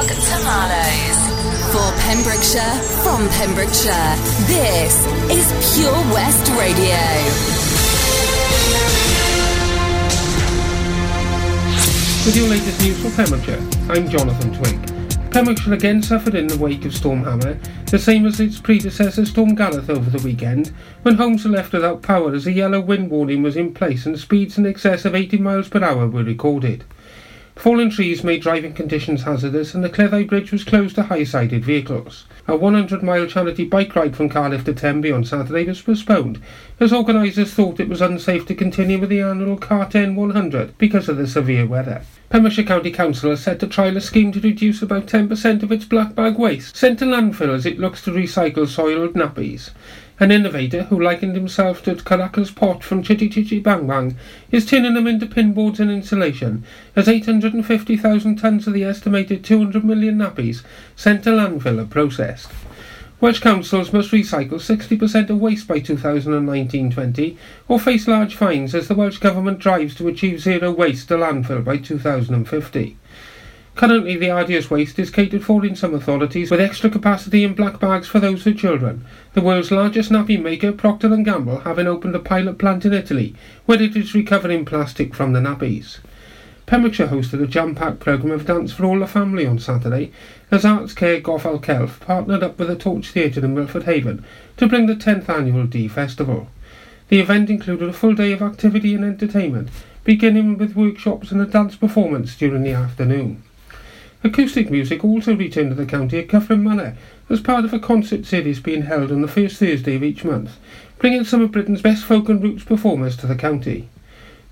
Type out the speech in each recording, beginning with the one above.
Tomatoes. For Pembrokeshire, from Pembrokeshire, this is Pure West Radio. With your latest news from Pembrokeshire, I'm Jonathan Twig. Pembrokeshire again suffered in the wake of Storm Hannah, the same as its predecessor Storm Gareth over the weekend, when homes were left without power as a yellow wind warning was in place and speeds in excess of 80 miles per hour were recorded. Fallen trees made driving conditions hazardous and the Cleddau Bridge was closed to high-sided vehicles. A 100-mile charity bike ride from Cardiff to Tenby on Saturday was postponed as organisers thought it was unsafe to continue with the annual Carten 100 because of the severe weather. Pembrokeshire County Council has set to trial a scheme to reduce about 10% of its black bag waste sent to landfill as it looks to recycle soiled nappies. An innovator who likened himself to Caractacus Potts from Chitty Chitty Bang Bang is turning them into pinboards and insulation, as 850,000 tonnes of the estimated 200 million nappies sent to landfill are processed. Welsh councils must recycle 60% of waste by 2019-20 or face large fines as the Welsh Government drives to achieve zero waste to landfill by 2050. Currently, the arduous waste is catered for in some authorities with extra capacity in black bags for those with children. The world's largest nappy maker, Procter & Gamble, having opened a pilot plant in Italy, where it is recovering plastic from the nappies. Pembrokeshire hosted a jam-packed programme of dance for all the family on Saturday, as Arts Care Celf partnered up with the Torch Theatre in Milford Haven to bring the 10th annual D Festival. The event included a full day of activity and entertainment, beginning with workshops and a dance performance during the afternoon. Acoustic music also returned to the county at Cyffryn Manor as part of a concert series being held on the first Thursday of each month, bringing some of Britain's best folk and roots performers to the county.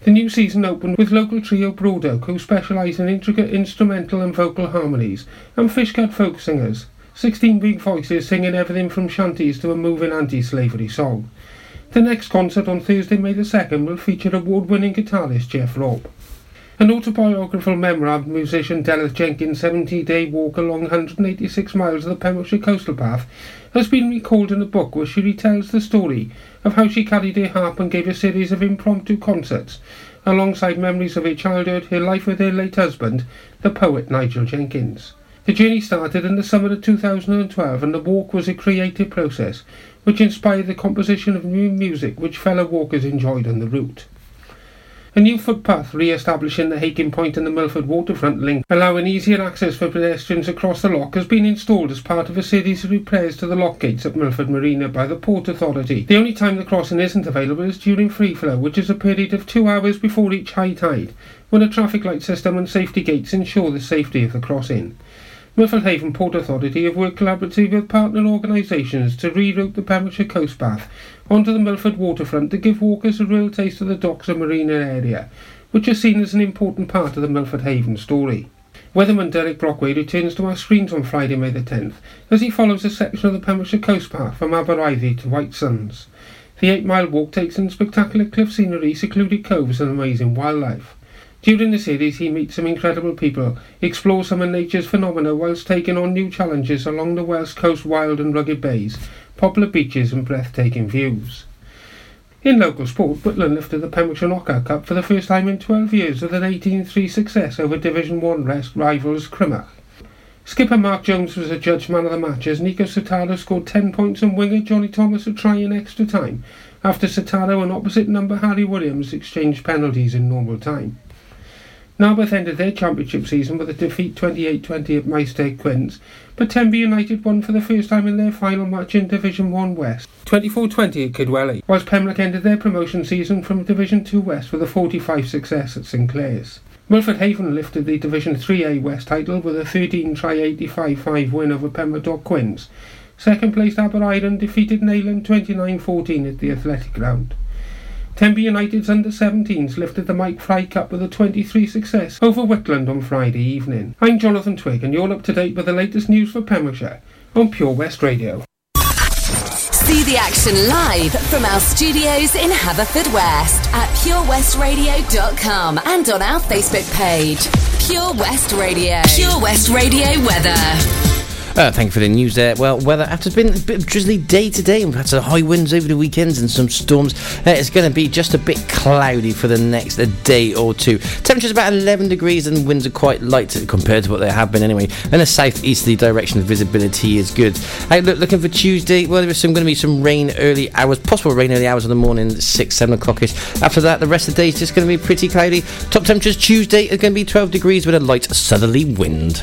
The new season opened with local trio Broadoak, who specialise in intricate instrumental and vocal harmonies, and Fishcat folk singers, 16 big voices singing everything from shanties to a moving anti-slavery song. The next concert on Thursday, May the 2nd, will feature award-winning guitarist Jeff Robb. An autobiographical memoir of musician Delyth Jenkins' 70-day walk along 186 miles of the Pembrokeshire Coastal Path has been recalled in a book where she retells the story of how she carried her harp and gave a series of impromptu concerts, alongside memories of her childhood, her life with her late husband, the poet Nigel Jenkins. The journey started in the summer of 2012 and the walk was a creative process which inspired the composition of new music which fellow walkers enjoyed on the route. A new footpath re-establishing the Hakin Point and the Milford waterfront link, allowing easier access for pedestrians across the lock, has been installed as part of a series of repairs to the lock gates at Milford Marina by the Port Authority. The only time the crossing isn't available is during free flow, which is a period of two hours before each high tide, when a traffic light system and safety gates ensure the safety of the crossing. Milford Haven Port Authority have worked collaboratively with partner organisations to reroute the Pembrokeshire Coast Path onto the Milford waterfront to give walkers a real taste of the docks and marina area, which is seen as an important part of the Milford Haven story. Weatherman Derek Brockway returns to our screens on Friday, May the 10th, as he follows a section of the Pembrokeshire Coast Path from Abereiddi to White Sands. The eight-mile walk takes in spectacular cliff scenery, secluded coves and amazing wildlife. During the series, he meets some incredible people, explores some of nature's phenomena whilst taking on new challenges along the west coast wild and rugged bays, popular beaches and breathtaking views. In local sport, Whitland lifted the Pembrokeshire Knockout Cup for the first time in 12 years with an 18-3 success over Division 1 rest rivals Crymych. Skipper Mark Jones was adjudged man of the match as Nico Sotaro scored 10 points and winger Johnny Thomas a try in extra time after Sotaro and opposite number Harry Williams exchanged penalties in normal time. Narberth ended their championship season with a defeat 28-20 at Maesteg Quins, but Tenby United won for the first time in their final match in Division 1 West, 24-20 at Kidwelly, whilst Pembroke ended their promotion season from Division 2 West with a 45 success at St Clears. Milford Haven lifted the Division 3A West title with a 13 try 85-5 win over Pembroke Quins. Second placed Aberaeron defeated Neyland 29-14 at the Athletic Ground. Tenby United's under-17s lifted the Mike Fry Cup with a 23 success over Whitland on Friday evening. I'm Jonathan Twig and you're up to date with the latest news for Pembrokeshire on Pure West Radio. See the action live from our studios in Haverfordwest at purewestradio.com and on our Facebook page. Pure West Radio. Pure West Radio weather. Uh, thank you for the news there. Well, weather after it's been a bit of drizzly day today, we've had some high winds over the weekends and some storms. Uh, it's going to be just a bit cloudy for the next day or two. Temperature's about 11 degrees and winds are quite light compared to what they have been anyway. And the southeasterly direction, visibility is good. Outlook looking for Tuesday. Well, there's going to be some rain early hours, possible rain early hours in the morning, six, seven o'clock ish. After that, the rest of the day is just going to be pretty cloudy. Top temperatures Tuesday are going to be 12 degrees with a light southerly wind.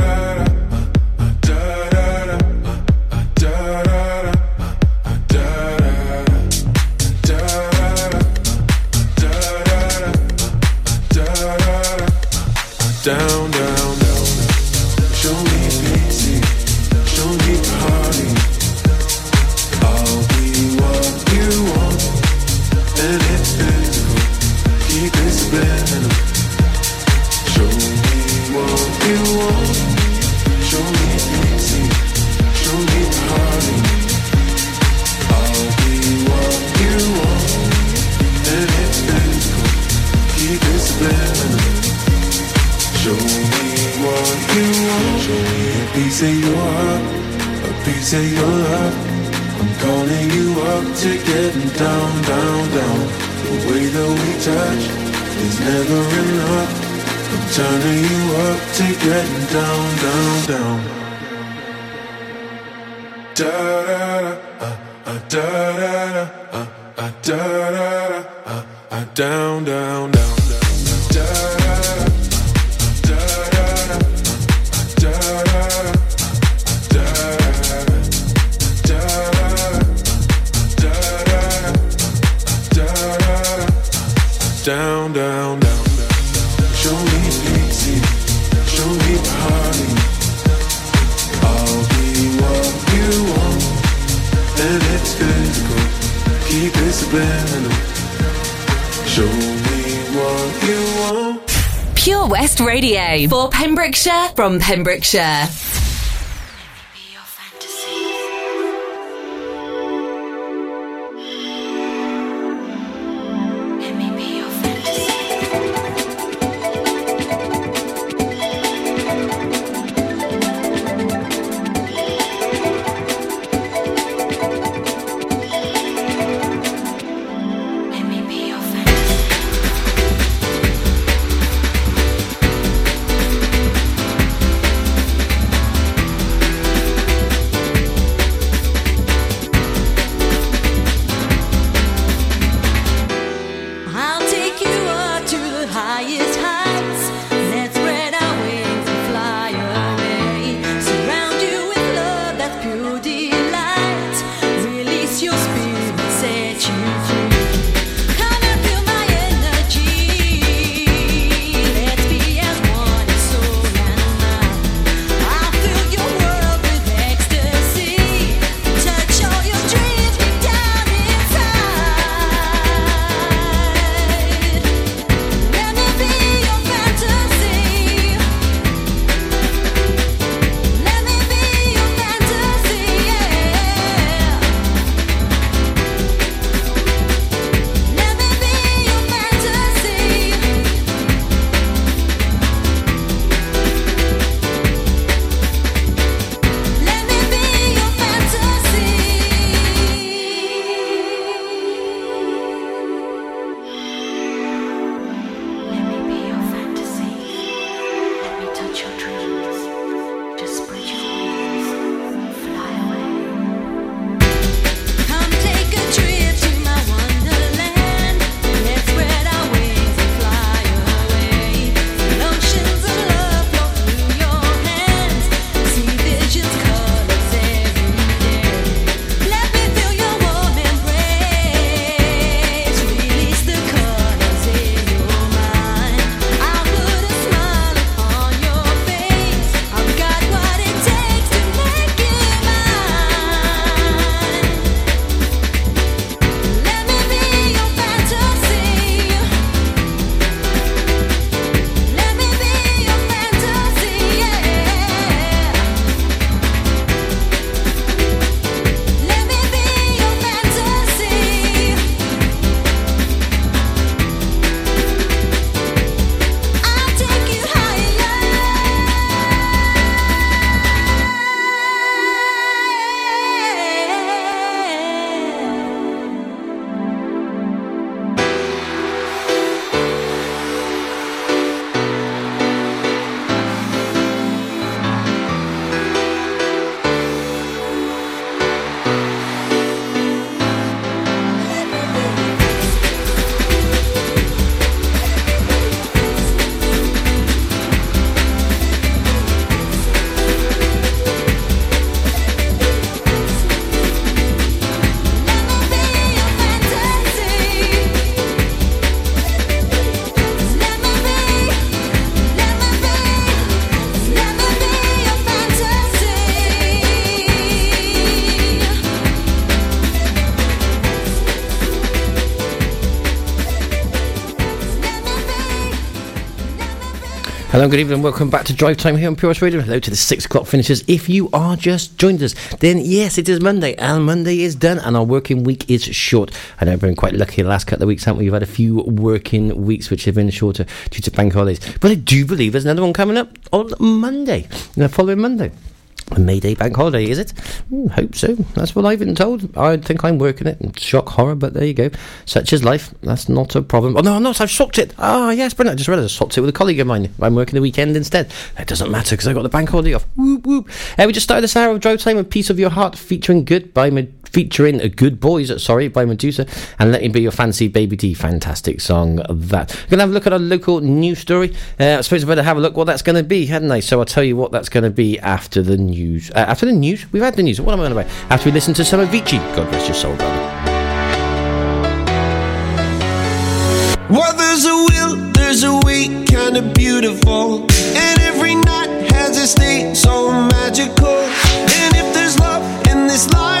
touch is never enough. I'm turning you up to getting down, down, down. Da da da, uh, uh, da da da, uh, uh, da da da, uh, down, down, down, down, da Down, down, down. Show me pity, show me party. I'll be what you want, and it's physical. Keep it subliminal. Show me what you want. Pure West Radio for Pembrokeshire from Pembrokeshire. Hello, good evening, welcome back to Drive Time here on Pure Radio. Hello to the six o'clock finishers. If you are just joined us, then yes, it is Monday, and Monday is done, and our working week is short. I know we've been quite lucky the last couple of weeks, haven't we? We've had a few working weeks which have been shorter due to bank holidays. But I do believe there's another one coming up on Monday, the following Monday. May Day bank holiday, is it? Mm, hope so. That's what I've been told. I think I'm working it. Shock horror, but there you go. Such is life. That's not a problem. Oh, no, I'm not. I've swapped it. Ah, yes, brilliant. I just realised I swapped it with a colleague of mine. I'm working the weekend instead. It doesn't matter because I got the bank holiday off. Whoop, whoop. Uh, we just started this hour of Drive Time with Piece of Your Heart featuring Good by Med- featuring a Good Boys, sorry, by Meduza, and Let Me Be Your Fantasy Baby D. Fantastic song, that. We're going to have a look at our local news story. Uh, I suppose I better have a look what that's going to be, hadn't I? So I'll tell you what that's going to be after the news. Uh, after the news? We've had the news. What am I on about? After we listen to some Avicii. God rest your soul, brother. Well, there's a will, there's a way, kinda beautiful. And every night has its day so magical. And if there's love in this life,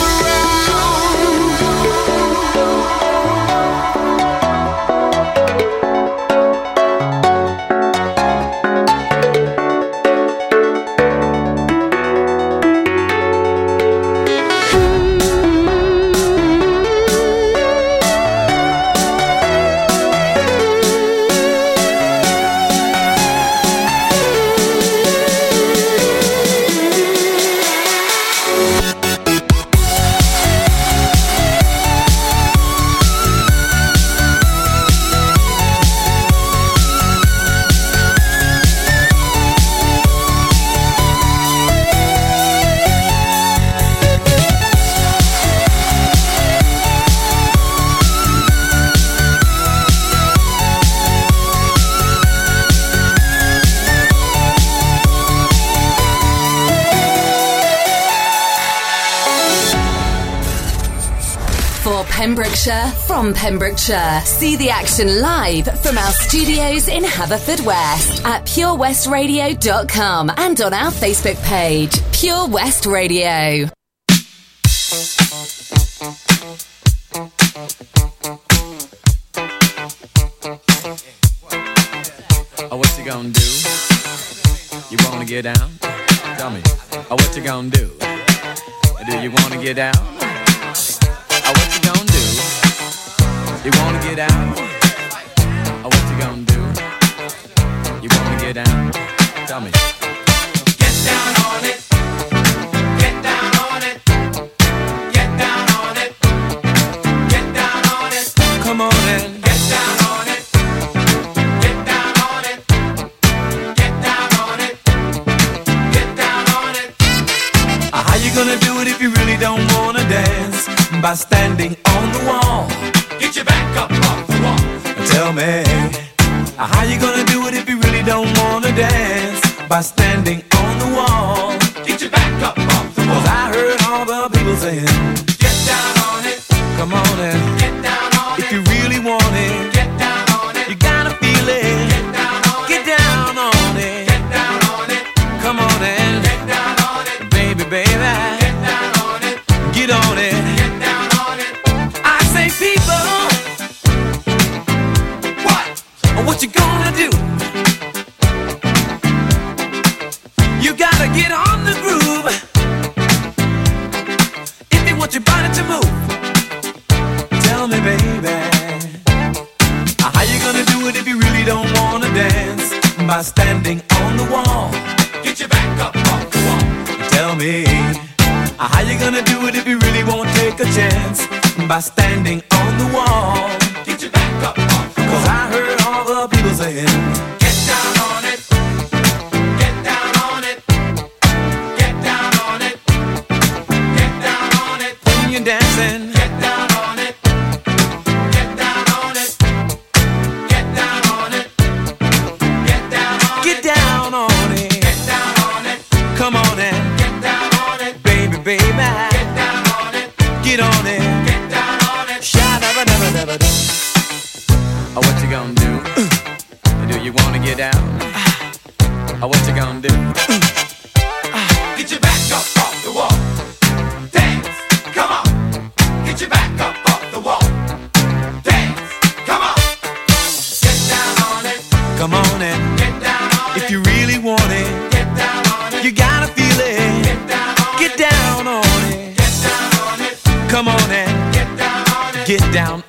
Pembrokeshire. See the action live from our studios in Haverfordwest at purewestradio.com and on our Facebook page, Pure West Radio. Oh, what's he gonna do? You wanna get down? Tell me, oh, what you gonna do? Do you wanna get down? Oh, what you gonna do? You wanna get down? Oh, what you gonna do? You wanna get down? Tell me. Get down on it. Me. How you gonna do it if you really don't wanna dance? By standing basta. You wanna get down? Oh, what you gonna do? Get your back up off the wall. Dance, come on. Get your back up off the wall. Dance, come on. Get down on it. Come on and get down on it. If you really want it, get down on it. You gotta feel it. Get down on get it. down on it. Get down on it. Come on and get down on it. Get down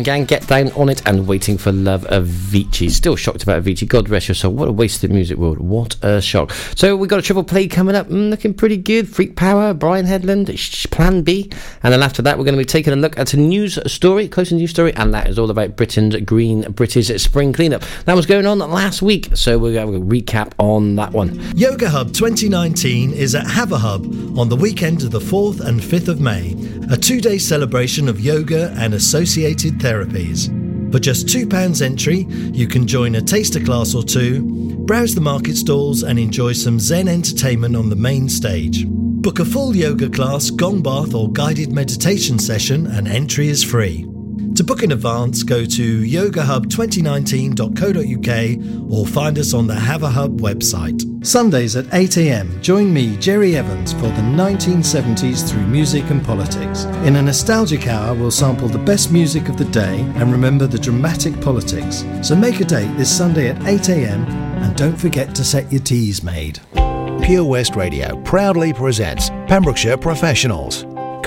and Gang, Get Down on It, and Waiting for Love of Avicii. Still shocked about Avicii. God rest your soul. What a waste of music world. What a shock. So we got a triple play coming up, mm, looking pretty good. Freak Power, Brian Headland, Sh- Plan B, and then after that we're going to be taking a look at a news story, close to news story, and that is all about Britain's green British spring cleanup. That was going on last week, so we're going to recap on that one. Yoga Hub 2019 is at Haverhub on the weekend of the 4th and 5th of May, a two day celebration of yoga and associated therapies. For just £2 entry, you can join a taster class or two, browse the market stalls, and enjoy some Zen entertainment on the main stage. Book a full yoga class, gong bath, or guided meditation session, and entry is free. To book in advance, go to yogahub2019.co.uk or find us on the Haverhub website. Sundays at 8am, join me, Jerry Evans, for the 1970s through music and politics. In a nostalgic hour, we'll sample the best music of the day and remember the dramatic politics. So make a date this Sunday at 8am and don't forget to set your Teasmade. Pure West Radio proudly presents Pembrokeshire Professionals.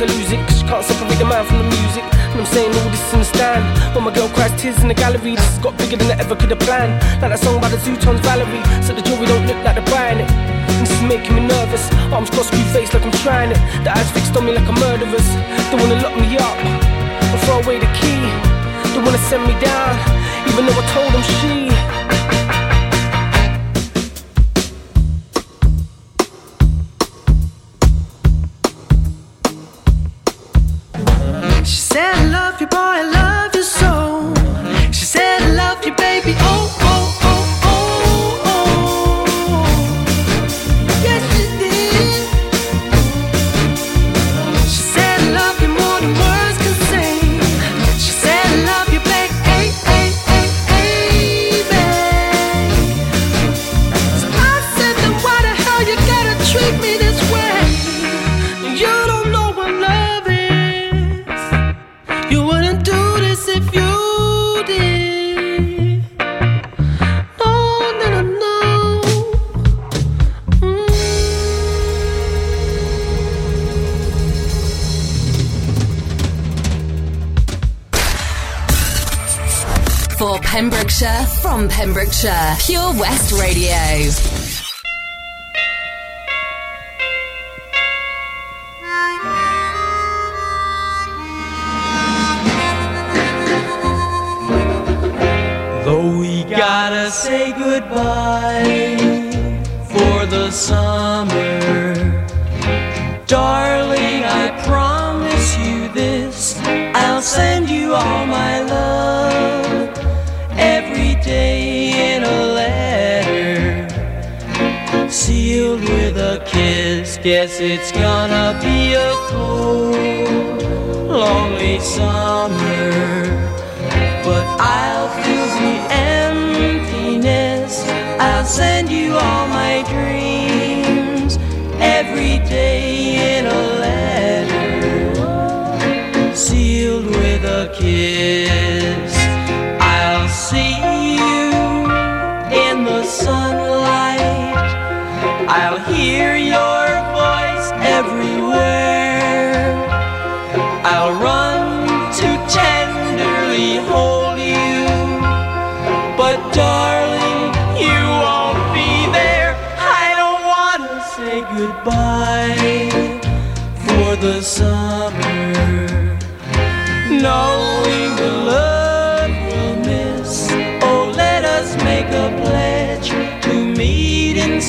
to lose it, cause she can't separate the man from the music. And I'm saying all this in the stand. When my girl cries tears in the gallery, this has got bigger than I ever could have planned. Like that song by the Zutons Valerie, so the jewelry don't look like they're buying it. And this is making me nervous. Arms crossed, screw face like I'm trying it. The eyes fixed on me like a murderer's. Pure West Radio. it's gonna be a cold, lonely summer.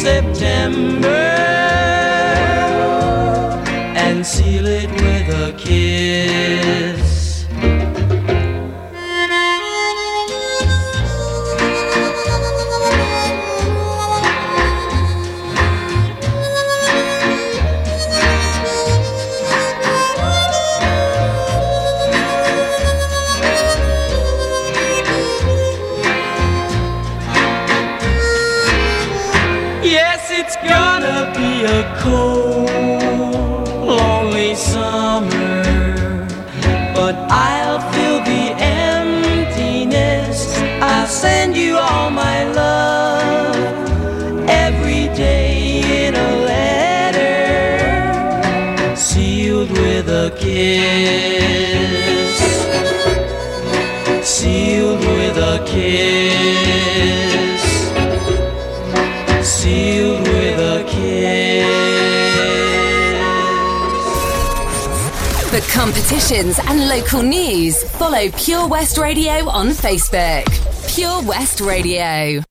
September and seal it with a kiss. kiss, sealed with a kiss, sealed with a kiss. For competitions and local news, follow Pure West Radio on Facebook. Pure West Radio.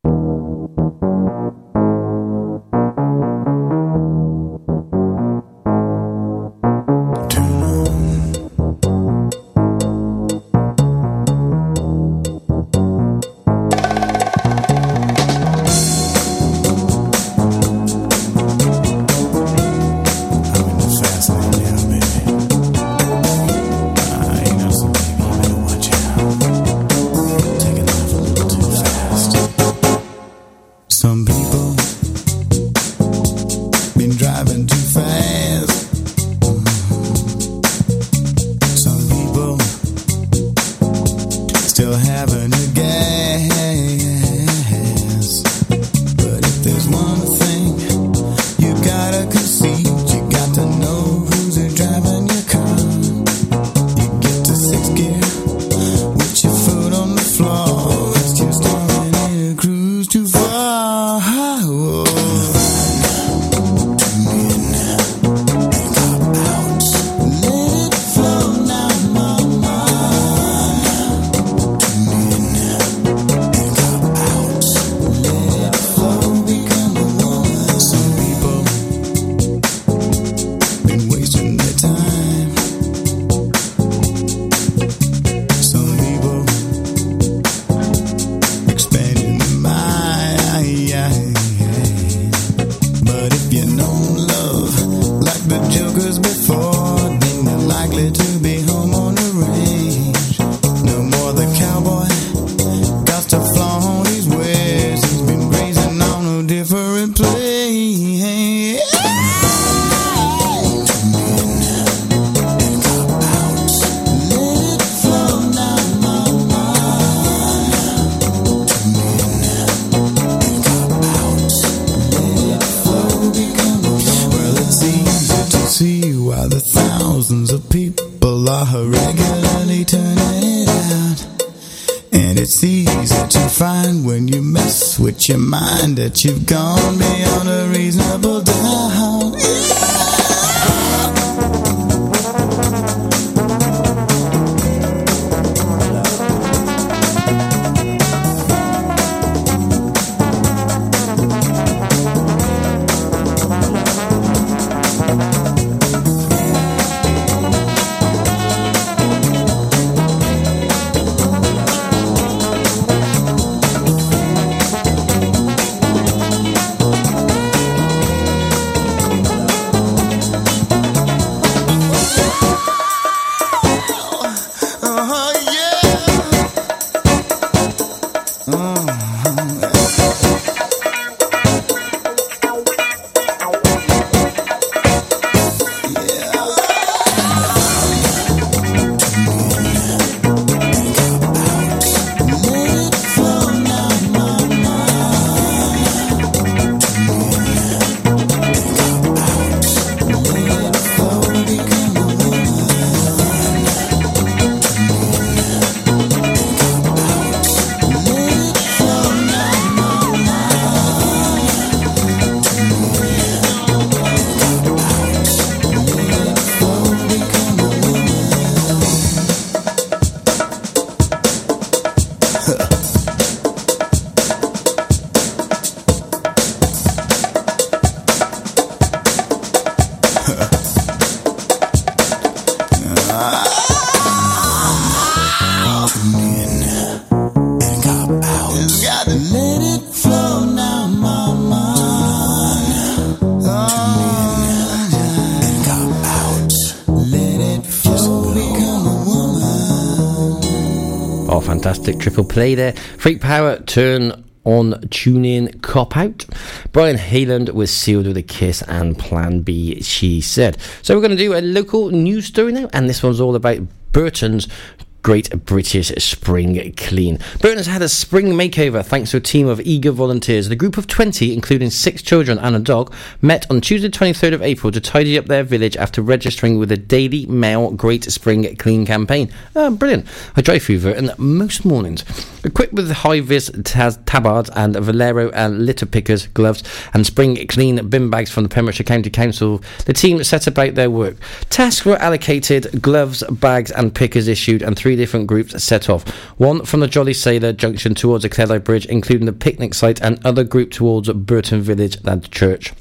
And it's easy to find when you mess with your mind that you've gone beyond a reasonable doubt. Yeah. Fantastic triple play there. Freak Power, turn on tune in cop out Brian Hyland was sealed with a kiss and plan b she said so we're going to do a local news story now and this one's all about burton's Great British Spring Clean. Burton has had a spring makeover thanks to a team of eager volunteers. The group of 20, including six children and a dog, met on Tuesday 23rd of April to tidy up their village after registering with the Daily Mail Great Spring Clean campaign. Oh, brilliant. I drive through Burton most mornings. Equipped with high-vis taz- tabards and Valero and litter pickers, gloves and spring clean bin bags from the Pembrokeshire County Council, the team set about their work. Tasks were allocated, gloves, bags and pickers issued and three different groups set off. One from the Jolly Sailor junction towards the Cleddau Bridge, including the picnic site, and other group towards Burton Village and church.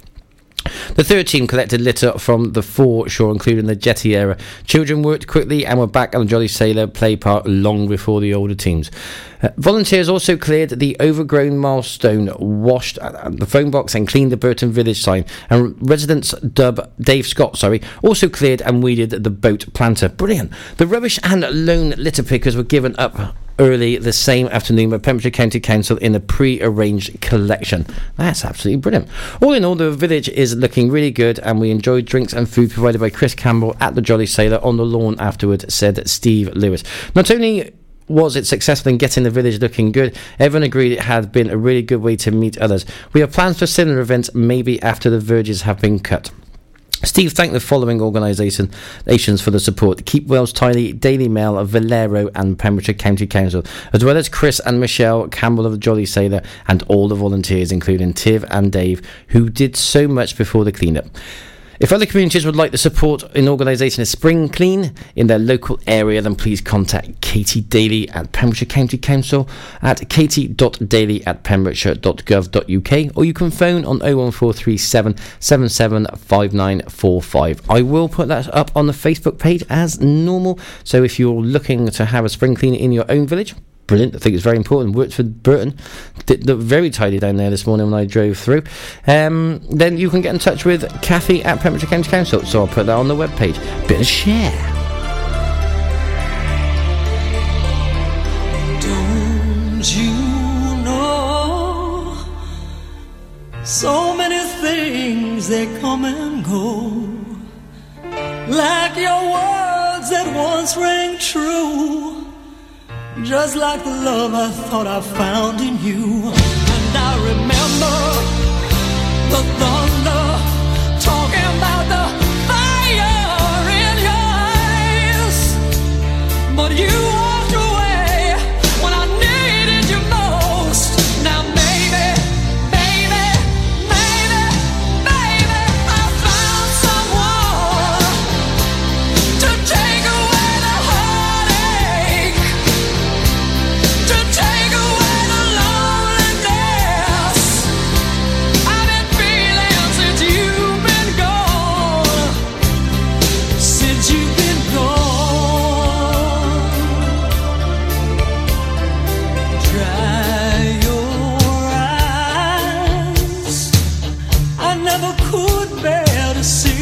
The third team collected litter from the foreshore, including the jetty area. Children worked quickly and were back on the Jolly Sailor play park long before the older teams. Uh, volunteers also cleared the overgrown milestone, washed uh, the phone box, and cleaned the Burton Village sign. And residents dub Dave Scott, sorry, also cleared and weeded the boat planter. Brilliant. The rubbish and lone litter pickers were given up early the same afternoon by Pembrokeshire County Council in a pre-arranged collection. That's absolutely brilliant. All in all, the village is looking really good, and we enjoyed drinks and food provided by Chris Campbell at the Jolly Sailor on the lawn afterwards, said Steve Lewis. Not only was it successful in getting the village looking good? Everyone agreed it had been a really good way to meet others. We have plans for similar events maybe after the verges have been cut. Steve thanked the following organisations for the support Keep Wales Tidy, Daily Mail, Valero, and Pembrokeshire County Council, as well as Chris and Michelle Campbell of the Jolly Sailor, and all the volunteers, including Tiv and Dave, who did so much before the clean-up. If other communities would like the support in organising a spring clean in their local area, then please contact Katie Daly at Pembrokeshire County Council at katie.daly at pembrokeshire.gov.uk or you can phone on 01437 775945. I will put that up on the Facebook page as normal. So if you're looking to have a spring clean in your own village, brilliant. I think it's very important. Worked for Burton. Did look very tidy down there this morning when I drove through. Um, then you can get in touch with Kathy at Pembrokeshire County Council. So I'll put that on the webpage. Bit of share. Don't you know so many things they come and go like your words that once rang true just like the love I thought I found in you. And I remember the thunder talking about the fire in your eyes. But you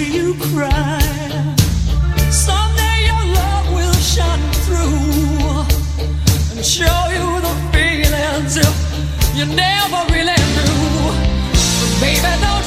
you cry? Someday your love will shout through. I'll show you the feeling you never really knew. Baby, don't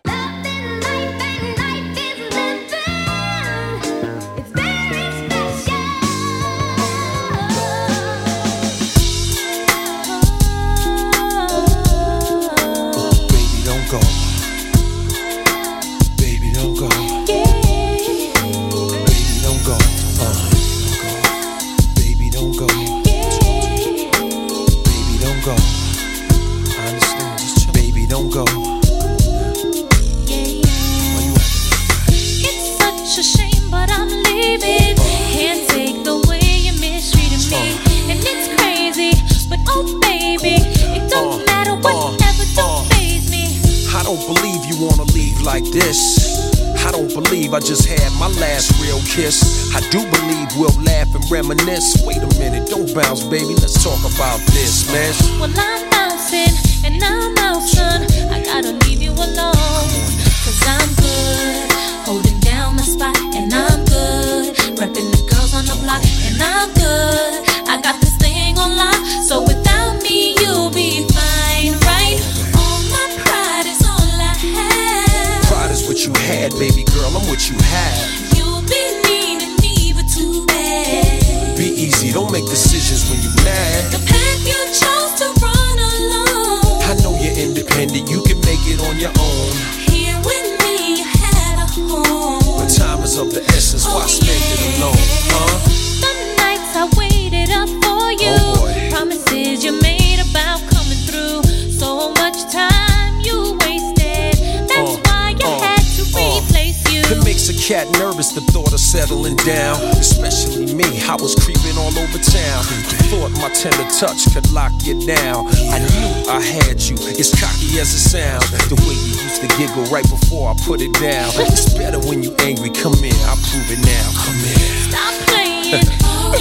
Tender touch could lock you down. I knew I had you, as cocky as it sounds. The way you used to giggle right before I put it down. It's better when you angry. Come in, I'll prove it now. Come in. Stop playing.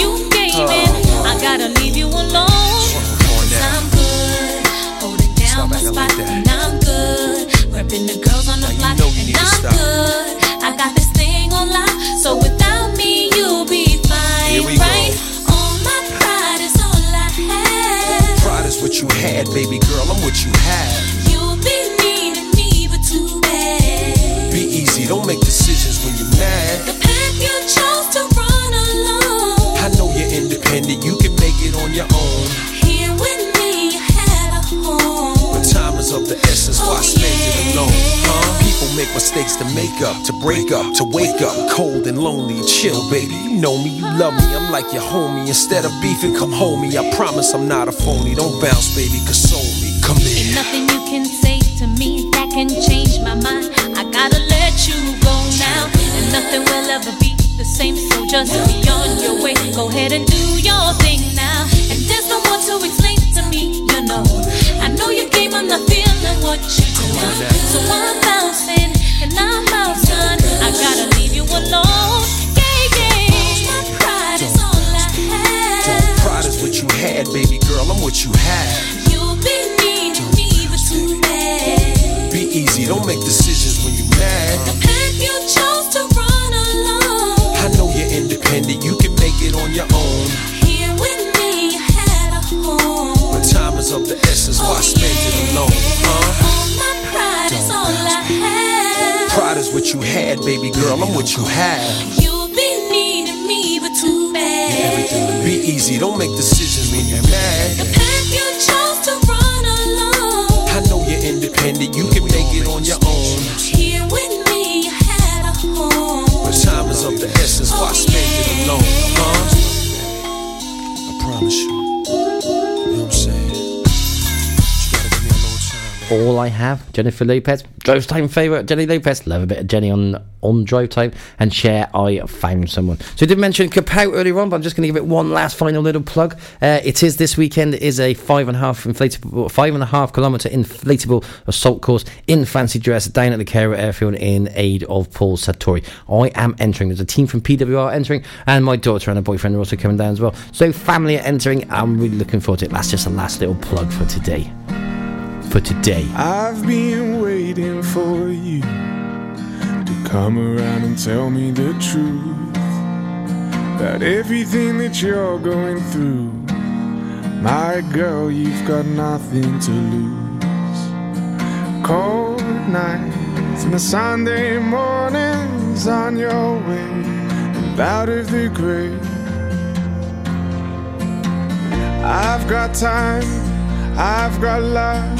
You gave in. I gotta leave you alone. I'm good. Holding down my spot. And I'm good. Repping the girls on the block. And I'm good. I got this thing on lock. So without me, you'll be fine, Here we go. Had, baby girl. I'm what you have. You'll be needing me, but too bad. Be easy, don't make decisions when you're mad. The path you chose to run alone. I know you're independent, you can make it on your own. Here with me, you had a home. But time is of the essence, why oh, spend it alone? People make mistakes to make up, to break up, to wake up. Cold and lonely, chill, baby. You know me, you love me, I'm like your homie. Instead of beefing, come home me. I promise I'm not a phony. Don't bounce, baby, console me. Come Ain't in. nothing you can say to me that can change my mind. I gotta let you go now, and nothing will ever be the same. So just be on your way. Go ahead and do your thing now. And there's no more to explain to me, you know. I know you came, I'm not feeling what you do. Had, baby girl. I'm what you have. You'll be needing me, but too bad. Be easy, don't make decisions when you're mad. Path you chose to run alone. I know you're independent, you can make it on your own. Here with me, you had a home. But time is of the essence, why oh, spend it alone? Huh? I promise. You All I have, Jennifer Lopez, Drive Time favourite, Jenny Lopez. Love a bit of Jenny on on Drive Time and share. I found someone. So I did mention Kapow earlier on, but I'm just going to give it one last final little plug. Uh, it is this weekend. It is a five and a half inflatable, five and a half kilometre inflatable assault course in fancy dress down at the Carew Airfield in aid of Paul Sartori. I am entering. There's a team from PWR entering, and my daughter and her boyfriend are also coming down as well. So family are entering. I'm really looking forward to it. That's just a last little plug for today for today. I've been waiting for you to come around and tell me the truth. about everything that you're going through. My girl, you've got nothing to lose. Cold nights and the Sunday mornings on your way and out of the grave. I've got time, I've got love,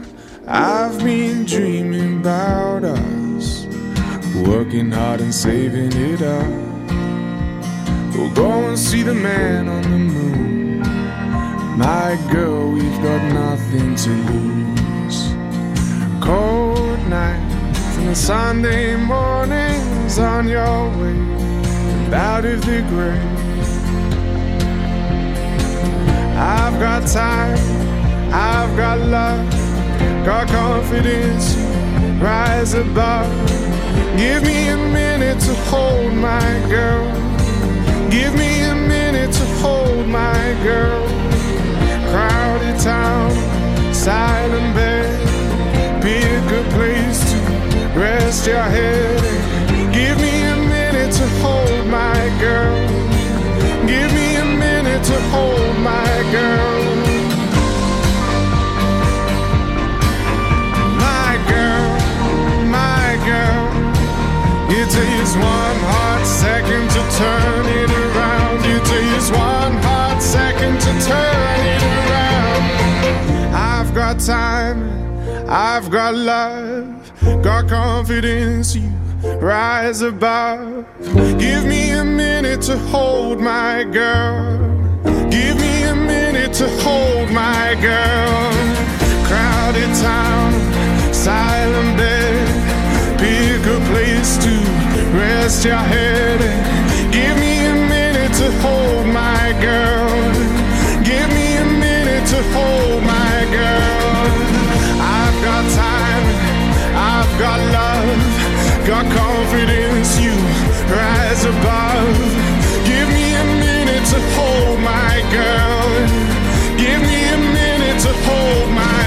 I've been dreaming about us, working hard and saving it up. We'll go and see the man on the moon. My girl, we've got nothing to lose. Cold nights and the Sunday mornings on your way out of the grave. I've got time, I've got love, got confidence, rise above. Give me a minute to hold my girl. Give me a minute to hold my girl. Crowded town, silent bed. Pick a good place to rest your head. Give me a minute to hold my girl. Give me a minute to hold my girl. Second to turn it around. It takes one hot second to turn it around. I've got time, I've got love, got confidence. You rise above. Give me a minute to hold my girl. Give me a minute to hold my girl. Crowded town, silent bed. Place to rest your head. Give me a minute to hold my girl. Give me a minute to hold my girl. I've got time, I've got love, got confidence. You rise above. Give me a minute to hold my girl. Give me a minute to hold my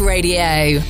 Radio.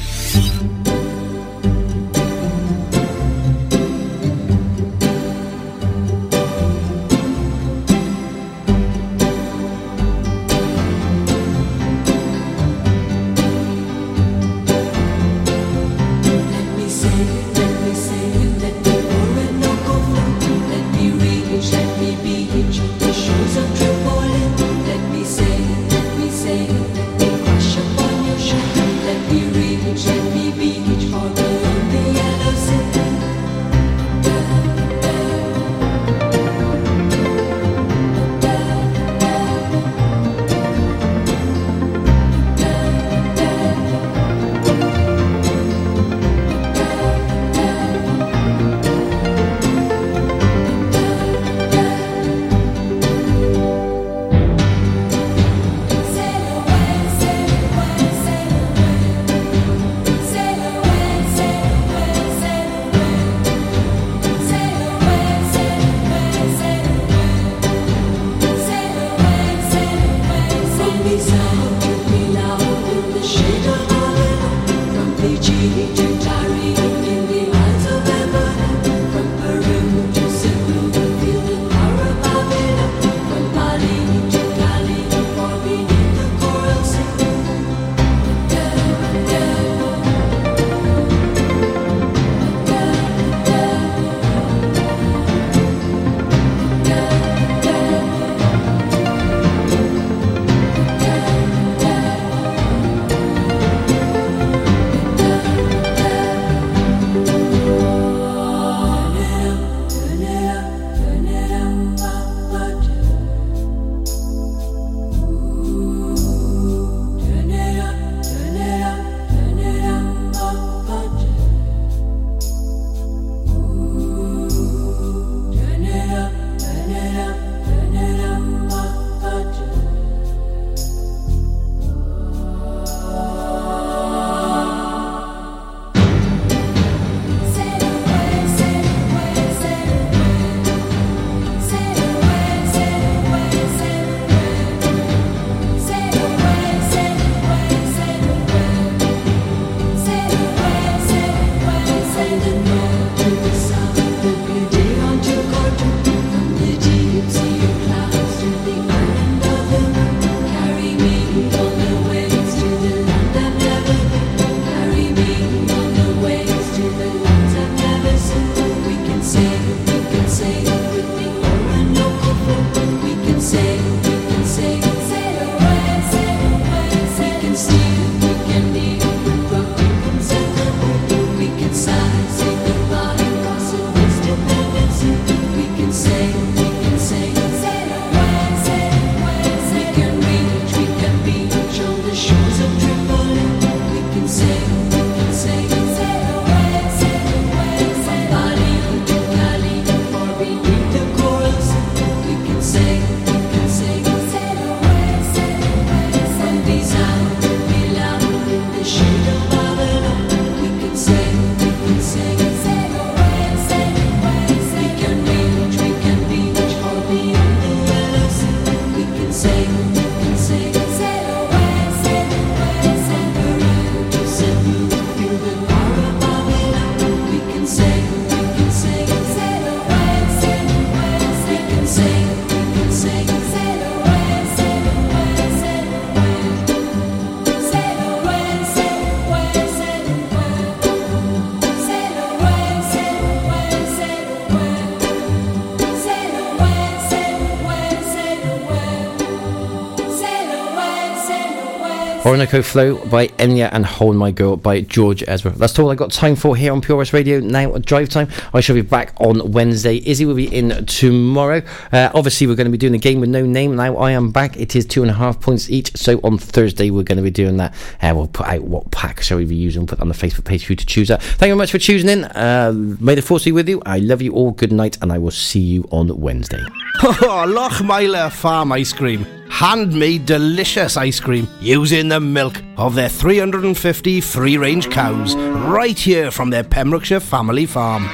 Orinoco Flow by Enya and Hold My Girl by George Ezra. That's all I got time for here on Pure West Radio. Now, drive time. I shall be back on Wednesday. Izzy will be in tomorrow. Uh, obviously, we're going to be doing a game with no name. Now, I am back. It is two and a half points each. So, on Thursday, we're going to be doing that. Uh, we'll put out what pack shall we be using. Put on the Facebook page for you to choose that. Thank you very much for choosing in. Uh, may the force be with you. I love you all. Good night, and I will see you on Wednesday. Lochmeyler Farm Ice Cream. Handmade delicious ice cream using the milk of their 350 free range cows right here from their Pembrokeshire family farm.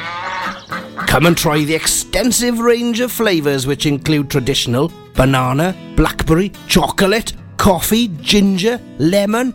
Come and try the extensive range of flavours which include traditional banana, blackberry, chocolate, coffee, ginger, lemon,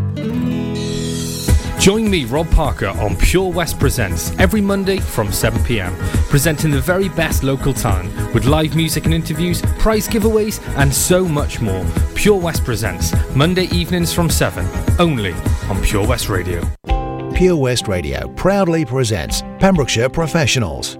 Join me, Rob Parker, on Pure West Presents every Monday from 7 pm, presenting the very best local talent with live music and interviews, prize giveaways, and so much more. Pure West Presents, Monday evenings from 7, only on Pure West Radio. Pure West Radio proudly presents Pembrokeshire Professionals.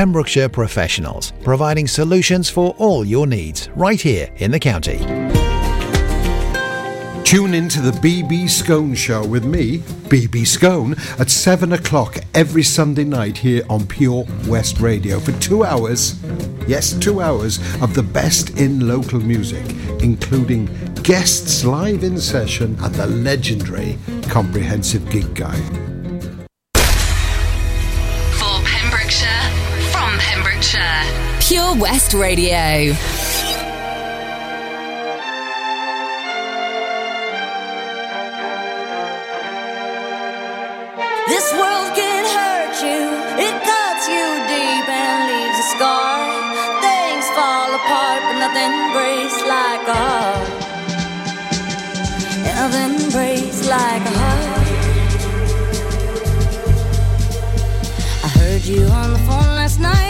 Pembrokeshire Professionals, providing solutions for all your needs right here in the county. Tune in to the BB Scone Show with me, BB Scone, at 7 o'clock every Sunday night here on Pure West Radio for two hours. Yes, two hours of the best in local music, including guests live in session and the legendary Comprehensive Gig Guide. Pure West Radio. This world can hurt you, it cuts you deep and leaves a scar. Things fall apart, but nothing breaks like a heart. Nothing breaks like a heart. I heard you on the phone last night.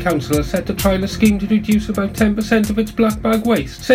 Council has set to trial a scheme to reduce about 10% of its black bag waste.